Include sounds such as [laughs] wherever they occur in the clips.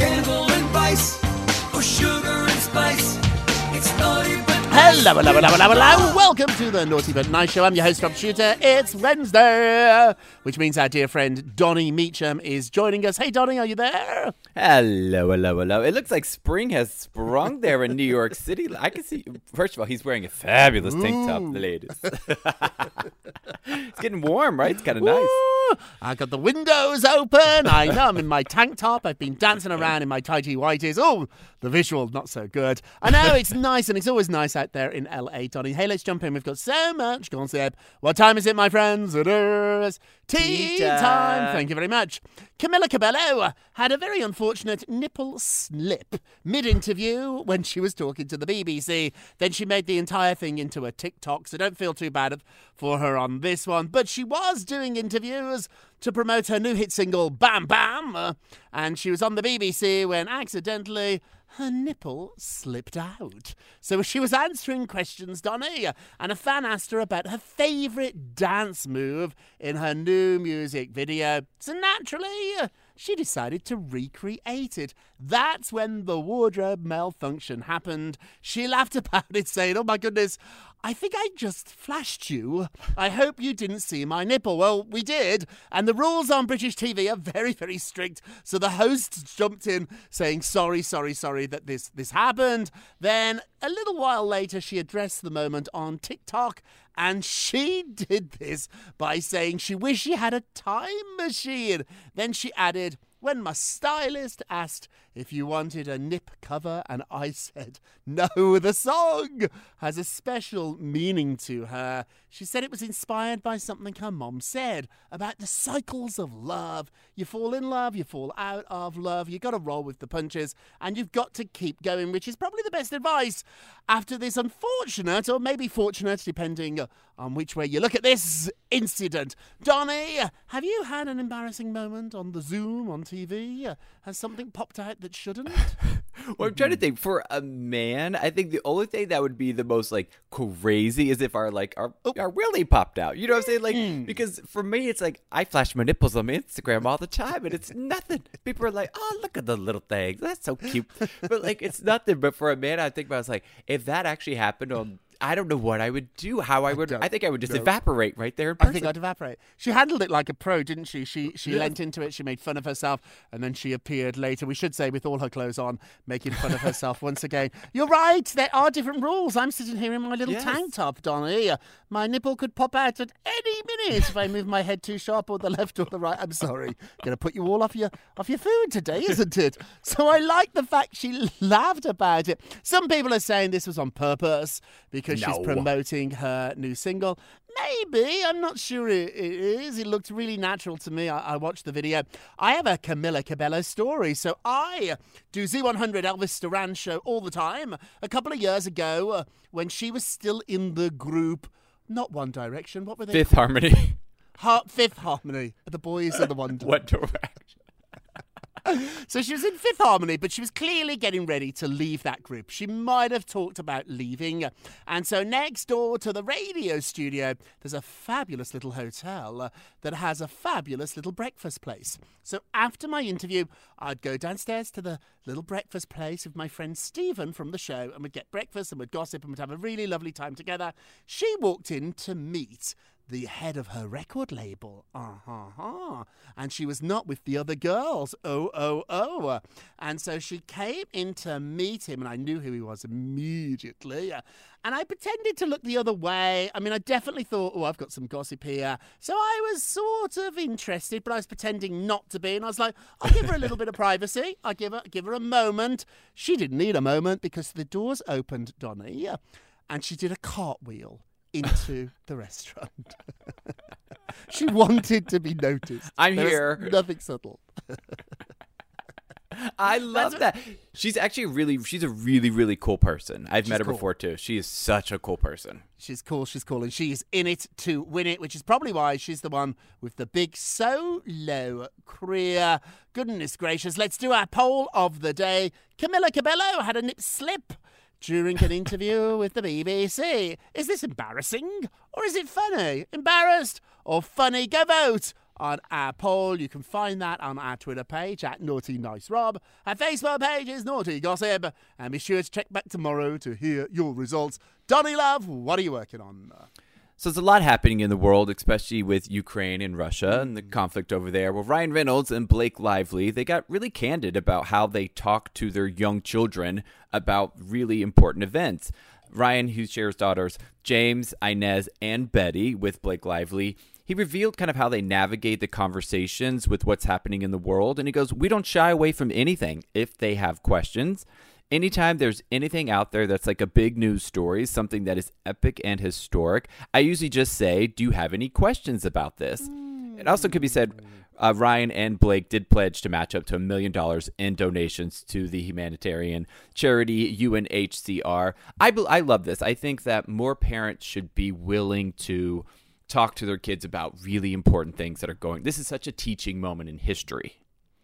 Scandal and vice, Hello, hello, hello, hello, hello. Welcome to the Naughty But Nice Show. I'm your host, Rob Shuter. It's Wednesday, which means our dear friend Donny Meacham is joining us. Hey, Donny, are you there? Hello, hello, hello. It looks like spring has sprung there in New York City. I can see, first of all, he's wearing a fabulous tank top, the latest. [laughs] it's getting warm, right? It's kind of nice. Woo! I got the windows open. I know I'm in my tank top. I've been dancing around in my tighty whities. Oh, the visual not so good. I know it's nice, and it's always nice out there in LA, Donny. Hey, let's jump in. We've got so much gossip. What time is it, my friends? It is tea Tea time. time. Thank you very much. Camila Cabello had a very unfortunate nipple slip mid-interview when she was talking to the BBC. Then she made the entire thing into a TikTok, so don't feel too bad for her on this one. But she was doing interviews to promote her new hit single Bam Bam, and she was on the BBC when accidentally her nipple slipped out. So she was answering questions, Donny, and a fan asked her about her favourite dance move in her new music video. So naturally, uh, she decided to recreate it. That's when the wardrobe malfunction happened. She laughed [laughs] about it, saying, Oh my goodness, I think I just flashed you. I hope you didn't see my nipple. Well, we did, and the rules on British TV are very, very strict. So the host jumped in saying, Sorry, sorry, sorry that this, this happened. Then a little while later, she addressed the moment on TikTok. And she did this by saying she wished she had a time machine. Then she added, when my stylist asked if you wanted a nip cover, and I [laughs] said, no, the song has a special meaning to her. She said it was inspired by something her mom said about the cycles of love. You fall in love, you fall out of love, you got to roll with the punches, and you've got to keep going, which is probably the best advice after this unfortunate, or maybe fortunate, depending on which way you look at this incident. Donny, have you had an embarrassing moment on the Zoom, on TV? Has something popped out that shouldn't? [laughs] Well, I'm trying to mm-hmm. think. For a man, I think the only thing that would be the most like crazy is if our like our oh. our willy popped out. You know what I'm saying? Like mm. because for me, it's like I flash my nipples on my Instagram all the time, and it's nothing. People are like, "Oh, look at the little thing. That's so cute," but like it's nothing. But for a man, I think about it's like if that actually happened on I don't know what I would do. How I would. I, don't think I would just evaporate right there I think I'd evaporate. She handled it like a pro, didn't she? She she leant into it. She made fun of herself, and then she appeared later. We should say with all her clothes on, making fun of herself [laughs] once again. You're right. There are different rules. I'm sitting here in my little Yes. tank top, Donny. My nipple could pop out at any minute if I move my head too sharp or the left or the right. I'm sorry. Going to put you all off your off your food today, isn't it? So I like the fact she [laughs] laughed about it. Some people are saying this was on purpose because she's No. promoting her new single. Maybe. I'm not sure it, is. It looked really natural to me. I, I watched the video. I have a Camila Cabello story. So I do Z100 Elvis Duran show all the time. A couple of years ago, uh, when she was still in the group, not One Direction, what were they? Fifth Harmony. [laughs] Har- Fifth Harmony. The boys and the One what direction? So she was in Fifth Harmony, but she was clearly getting ready to leave that group. She might have talked about leaving. And so next door to the radio studio, there's a fabulous little hotel that has a fabulous little breakfast place. So after my interview, I'd go downstairs to the little breakfast place with my friend Stephen from the show, and we'd get breakfast and we'd gossip and we'd have a really lovely time together. She walked in to meet the head of her record label. Uh huh. And she was not with the other girls. Oh, oh, oh. And so she came in to meet him, and I knew who he was immediately. And I pretended to look the other way. I mean, I definitely thought, oh, I've got some gossip here. So I was sort of interested, but I was pretending not to be. And I was like, I'll give her a little bit of privacy. I'll give her, give her a moment. She didn't need a moment because the doors opened, Donny, and she did a cartwheel into [laughs] the restaurant. [laughs] she wanted to be noticed. I'm here. Nothing subtle. [laughs] I love that. She's actually really, she's a really, really cool person. I've met her cool. before too. She is such a cool person. She's cool, she's cool, and she's in it to win it, which is probably why she's the one with the big solo career. Goodness gracious, let's do our poll of the day. Camila Cabello had a nip slip during an interview with the BBC. Is this embarrassing or is it funny? Embarrassed or funny? Go vote on our poll. You can find that on our Twitter page at Naughty Nice Rob. Our Facebook page is Naughty Gossip. And be sure to check back tomorrow to hear your results. Donny Love, what are you working on? So there's a lot happening in the world, especially with Ukraine and Russia and the mm-hmm. conflict over there. Well, Ryan Reynolds and Blake Lively, they got really candid about how they talk to their young children about really important events. Ryan, who shares daughters James, Inez, and Betty with Blake Lively, he revealed kind of how they navigate the conversations with what's happening in the world. And he goes, We don't shy away from anything if they have questions. Anytime there's anything out there that's like a big news story, something that is epic and historic, I usually just say, Do you have any questions about this? It also could be said, uh, Ryan and Blake did pledge to match up to a million dollars in donations to the humanitarian charity UNHCR. I, bel- I love this. I think that more parents should be willing to talk to their kids about really important things that are going. This is such a teaching moment in history.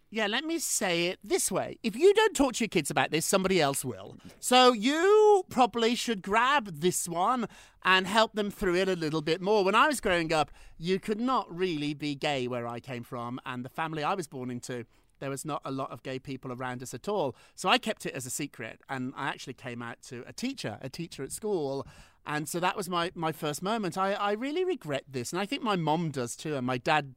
Yeah, let me say it this way. If you don't talk to your kids about this, somebody else will. So you probably should grab this one and help them through it a little bit more. When I was growing up, you could not really be gay where I came from, and the family I was born into. There was not a lot of gay people around us at all. So I kept it as a secret. And I actually came out to a teacher, a teacher at school. And so that was my, my first moment. I, I really regret this. And I think my mom does too. And my dad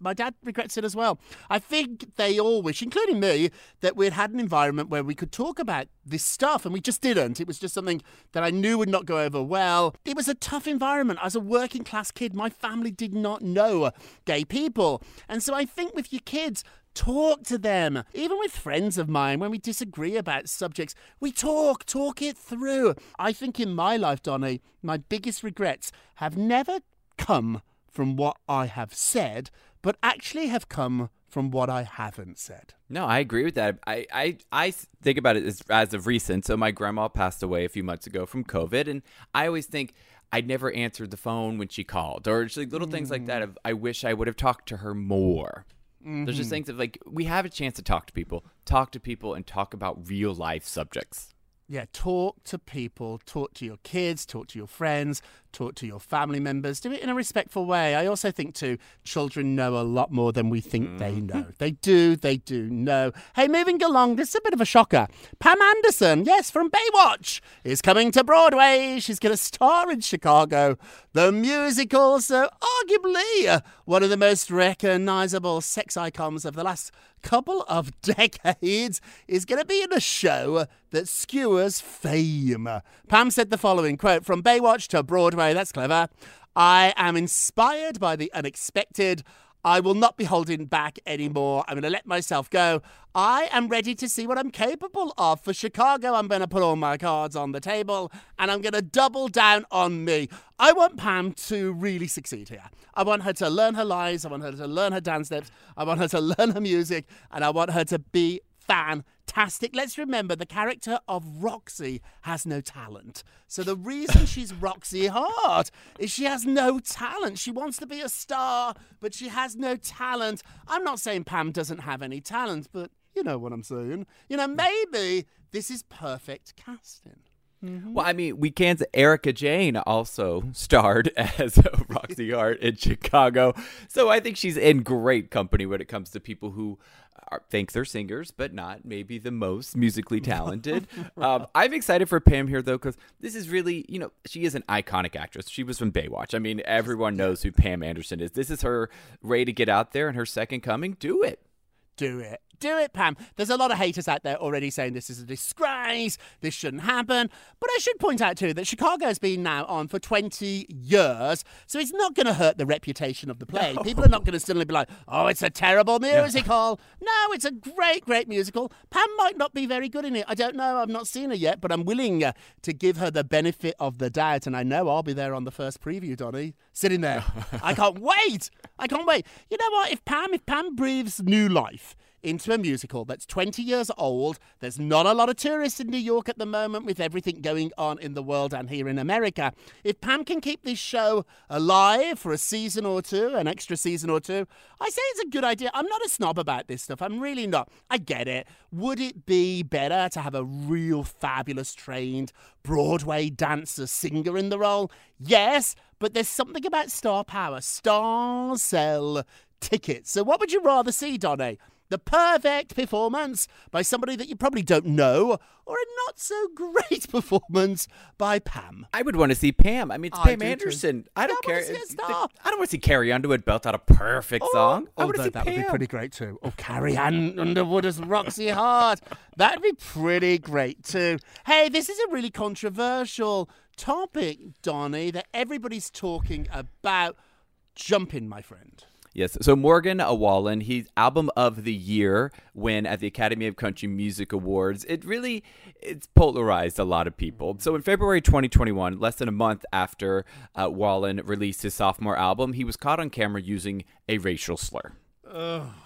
my dad regrets it as well. I think they all wish, including me, that we'd had an environment where we could talk about this stuff, and we just didn't. It was just something that I knew would not go over well. It was a tough environment. As a working class kid, my family did not know gay people. And so I think with your kids, Talk to them. Even with friends of mine, when we disagree about subjects, we talk, talk it through. I think in my life, Donny, my biggest regrets have never come from what I have said, but actually have come from what I haven't said. No, I agree with that. I, I, I think about it as, as of recent. So my grandma passed away a few months ago from COVID, and I always think I never answered the phone when she called, or just like little things like that. Mm. Of I wish I would have talked to her more. There's just mm-hmm. things of like we have a chance to talk to people, talk to people, and talk about real life subjects. Yeah, talk to people, talk to your kids, talk to your friends, talk to your family members, do it in a respectful way. I also think, too, children know a lot more than we think they know. They do, they do know. Hey, moving along, this is a bit of a shocker. Pam Anderson, yes, from Baywatch, is coming to Broadway. She's going to star in Chicago, the musical, so arguably uh, one of the most recognizable sex icons of the last couple of [laughs] decades is going to be in a show that skewers fame. Pam said the following quote from Baywatch to Broadway. That's clever. I am inspired by the unexpected. I will not be holding back anymore. I'm going to let myself go. I am ready to see what I'm capable of. For Chicago, I'm going to put all my cards on the table and I'm going to double down on me. I want Pam to really succeed here. I want her to learn her lines. I want her to learn her dance steps. I want her to [laughs] learn her music. And I want her to be fantastic. Let's remember the character of Roxie has no talent. So the reason [laughs] she's Roxie Hart is she has no talent. She wants to be a star, but she has no talent. I'm not saying Pam doesn't have any talent, but you know what I'm saying. You know, hmm. maybe this is perfect casting. Well, I mean, we can't. Erika Jayne also starred [laughs] as Roxie [laughs] Hart in Chicago, so I think she's in great company when it comes to people who are, think they're singers, but not maybe the most musically [laughs] talented. um, I'm excited for Pam here though, because this is really, you know, she is an iconic actress. She was from Baywatch. I mean, everyone knows who Pam Anderson is. This is her way to get out there and her second coming. Do it. Do it. Do it, Pam. There's a lot of haters out there already saying this is a disgrace, this shouldn't happen. But I should point out, too, that Chicago's been now on for 20 years, so it's not going to hurt the reputation of the play. People are not going to suddenly be like, oh, it's a terrible musical. No, it's a great, great musical. Pam might not be very good in it. I don't know. I've not seen her yet, but I'm willing uh, to give her the benefit of the doubt. And I know I'll be there on the first preview, Donny, sitting there. [laughs] I can't wait. I can't wait. You know what? If Pam, if Pam breathes new life, into a musical that's 20 years old. There's not a lot of tourists in New York at the moment with everything going on in the world and here in America. If Pam can keep this show alive for a season or two, an extra season or two, I say it's a good idea. I'm not a snob about this stuff. I'm really not. I get it. Would it be better to have a real fabulous trained Broadway dancer singer in the role? Yes, but there's something about star power. Stars sell tickets. So what would you rather see, Donny? The perfect performance by somebody that you probably don't know, or a not so [laughs] great performance by Pam. I would want to see Pam. I mean, it's I Pam do too. Anderson. I don't I care. wanna see a star. I don't want to see Carrie Underwood belt out a perfect oh, song. I want to see that would be pretty great too. Or Carrie Ann Underwood as Roxie Hart. That'd be pretty great too. Hey, this is a really controversial topic, Donny, that everybody's talking about. Jumping, my friend. Yes. So Morgan Wallen, he's album of the year win at the Academy of Country Music Awards. It really it's polarized a lot of people. So in February 2021, less than a month after uh, Wallen released his sophomore album, he was caught on camera using a racial slur.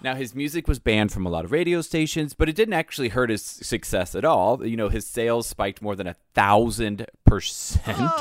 Now his music was banned from a lot of radio stations, but it didn't actually hurt his success at all. You know, his sales spiked more than a thousand percent.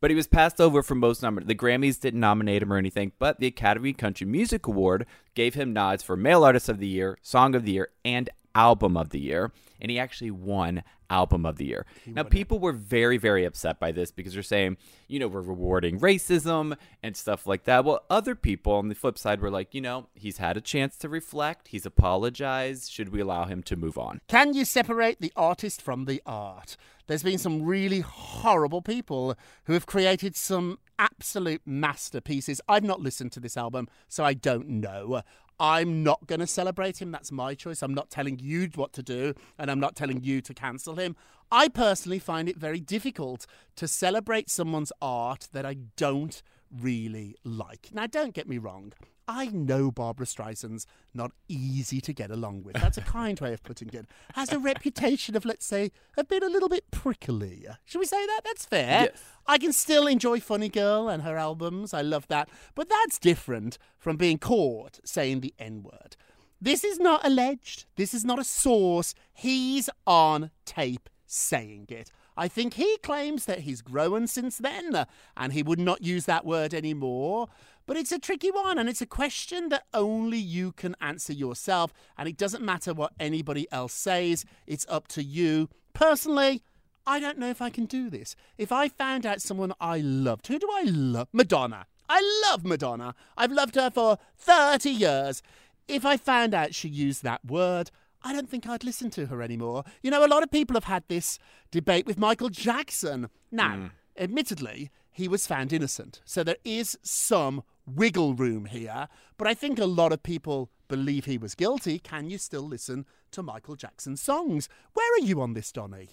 But he was passed over for most nominated. The Grammys didn't nominate him or anything, but the Academy Country Music Award gave him nods for Male Artist of the Year, Song of the Year, and Album of the Year. And he actually won Album of the Year. now, people were very, very upset by this because they're saying, you know, we're rewarding racism and stuff like that. Well, other people on the flip side were like, you know, he's had a chance to reflect. He's apologized. Should we allow him to move on? Can you separate the artist from the art? There's been some really horrible people who have created some absolute masterpieces. I've not listened to this album, so I don't know. I'm not going to celebrate him. That's my choice. I'm not telling you what to do, and I'm not telling you to cancel him. I personally find it very difficult to celebrate someone's art that I don't really like. Now, don't get me wrong. I know Barbra Streisand's not easy to get along with. That's a kind way of putting it. Has a reputation of, let's say, of being a little bit prickly. Should we say that? That's fair. Yes. I can still enjoy Funny Girl and her albums. I love that. But that's different from being caught saying the N word. This is not alleged. This is not a source. He's on tape saying it. I think he claims that he's grown since then uh, and he would not use that word anymore. But it's a tricky one and it's a question that only you can answer yourself. And it doesn't matter what anybody else says, it's up to you. Personally, I don't know if I can do this. If I found out someone I loved, who do I love? Madonna. I love Madonna. I've loved her for 30 years. If I found out she used that word, I don't think I'd listen to her anymore. You know, a lot of people have had this debate with Michael Jackson. Now, hmm. admittedly, he was found innocent. So there is some wiggle room here. But I think a lot of people believe he was guilty. Can you still listen to Michael Jackson's songs? Where are you on this, Donny?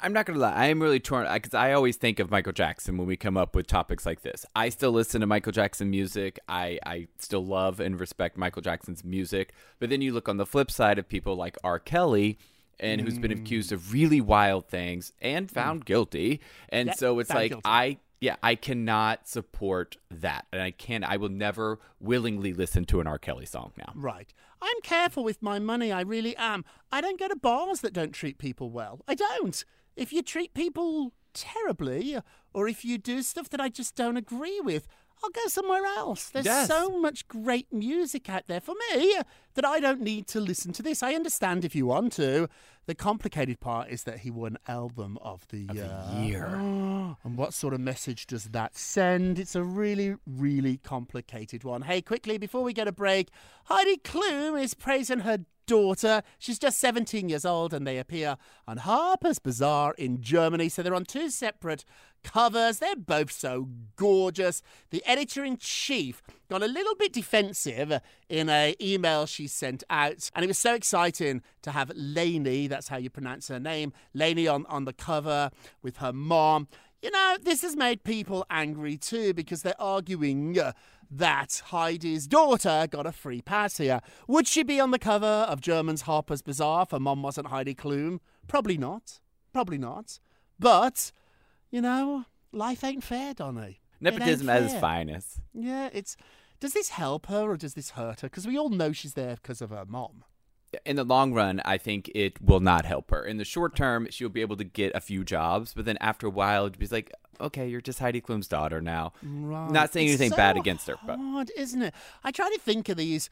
I'm not gonna lie. I am really torn because I always think of Michael Jackson when we come up with topics like this. I still listen to Michael Jackson music. I I still love and respect Michael Jackson's music. But then you look on the flip side of people like R. Kelly. And who's been accused of mm. really wild things and found mm. guilty, and so it's like guilty. I yeah I cannot support that, and I can't. I will never willingly listen to an R. Kelly song now. Right. I'm careful with my money. I really am. I don't go to bars that don't treat people well. I don't. If you treat people terribly, or if you do stuff that I just don't agree with, I'll go somewhere else. There's Yes. so much great music out there for me that I don't need to listen to this. I understand if you want to. The complicated part is that he won album of the year. year. [gasps] And what sort of message does that send? It's a really, really complicated one. Hey, quickly, before we get a break, Heidi Klum is praising her daughter. She's just 17 years old, and they appear on Harper's Bazaar in Germany. So they're on two separate covers. They're both so gorgeous. The editor in chief got a little bit defensive in a email she sent out, and it was so exciting to have Leni, that's how you pronounce her name, Leni on, on the cover with her mom. You know, this has made people angry too because they're arguing uh, that Heidi's daughter got a free pass here. Would she be on the cover of German's Harper's Bazaar if her mom wasn't Heidi Klum? Probably not. Probably not. But, you know, life ain't fair, Donny. It Nepotism at its finest. Yeah, it's. Does this help her or does this hurt her? Because we all know she's there because of her mom. In the long run, I think it will not help her. In the short term, she'll be able to get a few jobs, but then after a while, it'll be like, okay, you're just Heidi Klum's daughter now. Not saying It's anything so bad against her, but hard, isn't it? I try to think of these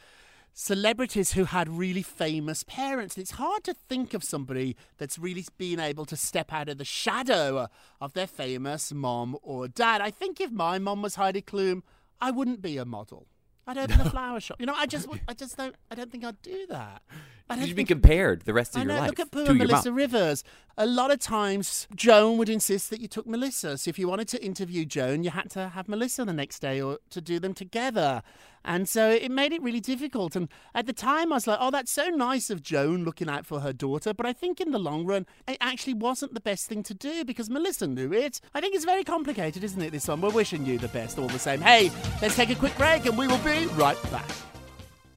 celebrities who had really famous parents. And It's hard to think of somebody that's really been able to step out of the shadow of their famous mom or dad. I think if my mom was Heidi Klum, I wouldn't be a model. I'd open a [laughs] flower shop. You know, I just, I just don't, I don't think I'd do that. I don't you'd be compared the rest of I your know. life Look at to poor Melissa. Rivers. A lot of times, Joan would insist that you took Melissa. So if you wanted to interview Joan, you had to have Melissa the next day or to do them together. And so it made it really difficult. And at the time, I was like, oh, that's so nice of Joan looking out for her daughter. But I think in the long run, it actually wasn't the best thing to do because Melissa knew it. I think it's very complicated, isn't it, this one? We're wishing you the best all the same. Hey, let's take a quick break and we will be right back.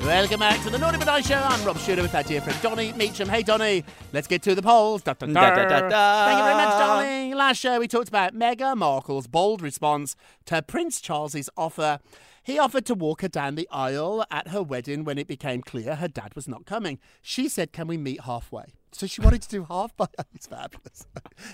Welcome back to the Naughty But Nice Show. I'm Rob Shuter with our dear friend Donny Meacham. Hey, Donny, let's get to the polls. Da, da, da. Thank you very much, darling. Last show we talked about Meghan Markle's bold response to Prince Charles's offer. He offered to walk her down the aisle at her wedding when it became clear her dad was not coming. She said, "Can we meet halfway?" So she wanted to do half by. [laughs] It's fabulous.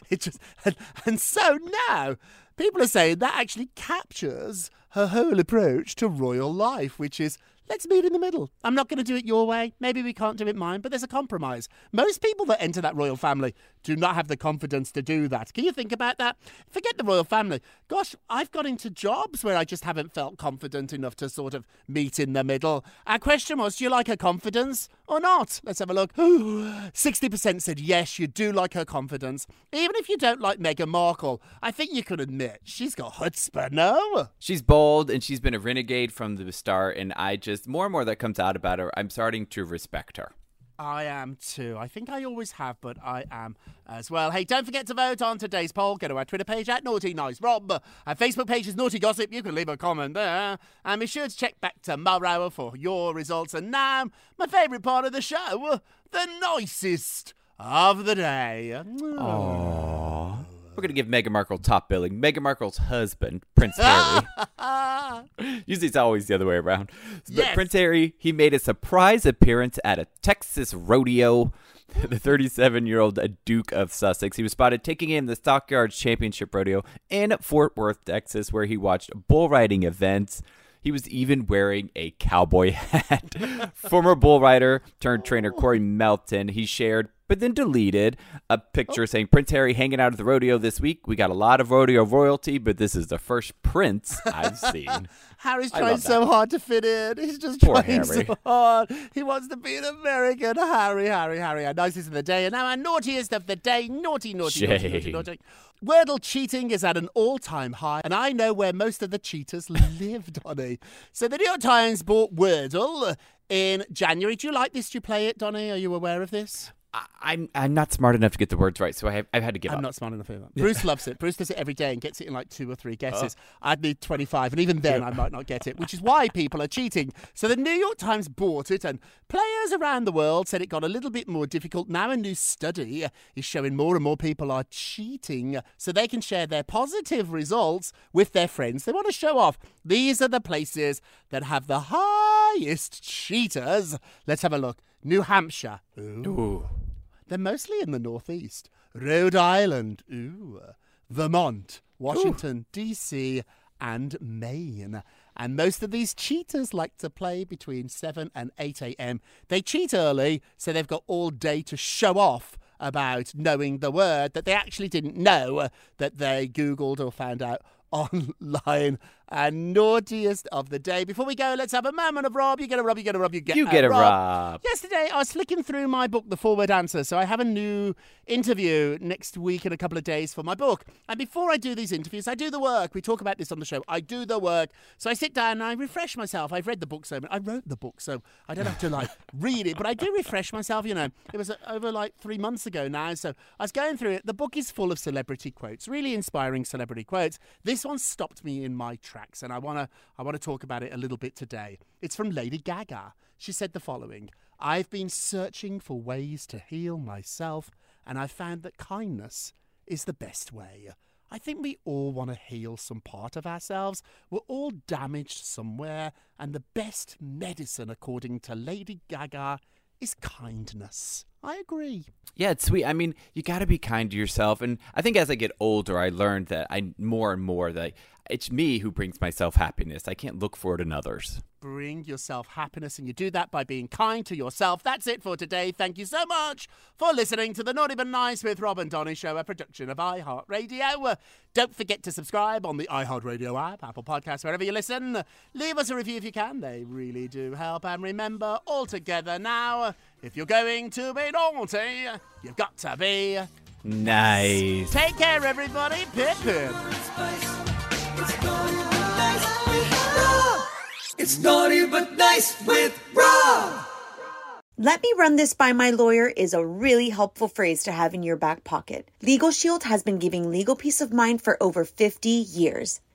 It just and, and so now people are saying that actually captures her whole approach to royal life, which is let's meet in the middle. I'm not going to do it your way. Maybe we can't do it mine, but there's a compromise. Most people that enter that royal family do not have the confidence to do that. Can you think about that? Forget the royal family. Gosh, I've got into jobs where I just haven't felt confident enough to sort of meet in the middle. Our question was, do you like her confidence or not? Let's have a look. [gasps] 60% said yes, you do like her confidence. Even if you don't like Meghan Markle, I think you can admit she's got chutzpah, no? She's bold and she's been a renegade from the start, and I just more and more that comes out about her, I'm starting to respect her. I am too. I think I always have, but I am as well. Hey, don't forget to vote on today's poll. Go to our Twitter page at Naughty Nice Rob. Our Facebook page is Naughty Gossip. You can leave a comment there. And be sure to check back tomorrow for your results. And now, my favourite part of the show, the nicest of the day. Aww. We're going to give Meghan Markle top billing. Meghan Markle's husband, Prince Harry. [laughs] [laughs] Usually it's always the other way around. But Yes. Prince Harry, he made a surprise appearance at a Texas rodeo. [laughs] The 37 year old Duke of Sussex. He was spotted taking in the Stockyards Championship Rodeo in Fort Worth, Texas, where he watched bull riding events. He was even wearing a cowboy hat. Former bull rider turned trainer Corey oh. Melton, he shared, but then deleted a picture oh. saying Prince Harry hanging out at the rodeo this week. We got a lot of rodeo royalty, but this is the first prince I've [laughs] seen. Harry's trying so that. hard to fit in. He's just Poor trying Harry. so hard. He wants to be an American. Harry, Harry, Harry. Our nicest of the day. And now our naughtiest of the day. Naughty, naughty, naughty, naughty, naughty. Wordle cheating is at an all time high, and I know where most of the cheaters [laughs] live, Donny. So the New York Times bought Wordle in January. Do you like this? Do you play it, Donny? Are you aware of this? I'm I'm not smart enough to get the words right, so I have, I've had to give up. I'm not smart enough either. Bruce loves [laughs] it. Bruce does it every day and gets it in like two or three oh. guesses. I'd need 25, and even then I might not get it, which is why people are cheating. So the New York Times bought it, and players around the world said it got a little bit more difficult. Now a new study is showing more and more people are cheating so they can share their positive results with their friends. They want to show off. These are the places that have the highest cheaters. Let's have a look. New Hampshire. Ooh. They're mostly in the Northeast. Rhode Island, ooh, Vermont, Washington, D.C., and Maine. And most of these cheaters like to play between 7 and 8 a.m. They cheat early, so they've got all day to show off about knowing the word that they actually didn't know that they Googled or found out [laughs] online. And naughtiest of the day. Before we go, let's have a moment of Rob. You get a Rob, you get a Rob, you get You a get a Rob. Rob. Yesterday, I was flicking through my book, The Forward Answer. So I have a new interview next week in a couple of days for my book. And before I do these interviews, I do the work. We talk about this on the show. I do the work. So I sit down and I refresh myself. I've read the book so I wrote the book, so I don't have to like [laughs] read it, but I do refresh myself. You know, it was uh, over like three months ago now. So I was going through it. The book is full of celebrity quotes, really inspiring celebrity quotes. This one stopped me in my tracks, and I wanna I wanna talk about it a little bit today. It's from Lady Gaga. She said the following I've been searching for ways to heal myself, and I found that kindness is the best way. I think we all want to heal some part of ourselves. We're all damaged somewhere, and the best medicine, according to Lady Gaga, is kindness. I agree. Yeah, it's sweet. I mean, you got to be kind to yourself, and I think as I get older, I learned that I more and more that it's me who brings myself happiness. I can't look for it in others. Bring yourself happiness, and you do that by being kind to yourself. That's it for today. Thank you so much for listening to the Naughty But Nice with Rob and Donny Show, a production of iHeartRadio. Don't forget to subscribe on the iHeartRadio app, Apple Podcasts, wherever you listen. Leave us a review if you can. They really do help. And remember, all together now, if you're going to be naughty, you've got to be. Nice. Take care, everybody. Pip pip. It's naughty but nice with Rob. Let me run this by my lawyer is a really helpful phrase to have in your back pocket. Legal Shield has been giving legal peace of mind for over 50 years.